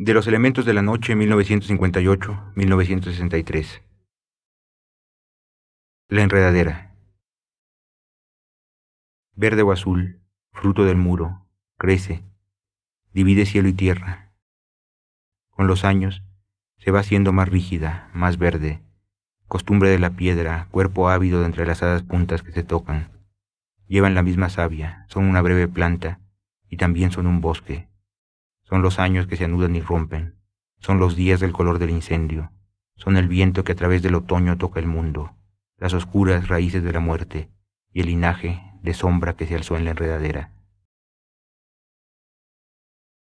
De los elementos de la noche 1958-1963. La enredadera. Verde o azul, fruto del muro, crece, divide cielo y tierra. Con los años se va haciendo más rígida, más verde, costumbre de la piedra, cuerpo ávido de entrelazadas puntas que se tocan. Llevan la misma savia, son una breve planta y también son un bosque. Son los años que se anudan y rompen, son los días del color del incendio, son el viento que a través del otoño toca el mundo, las oscuras raíces de la muerte y el linaje de sombra que se alzó en la enredadera.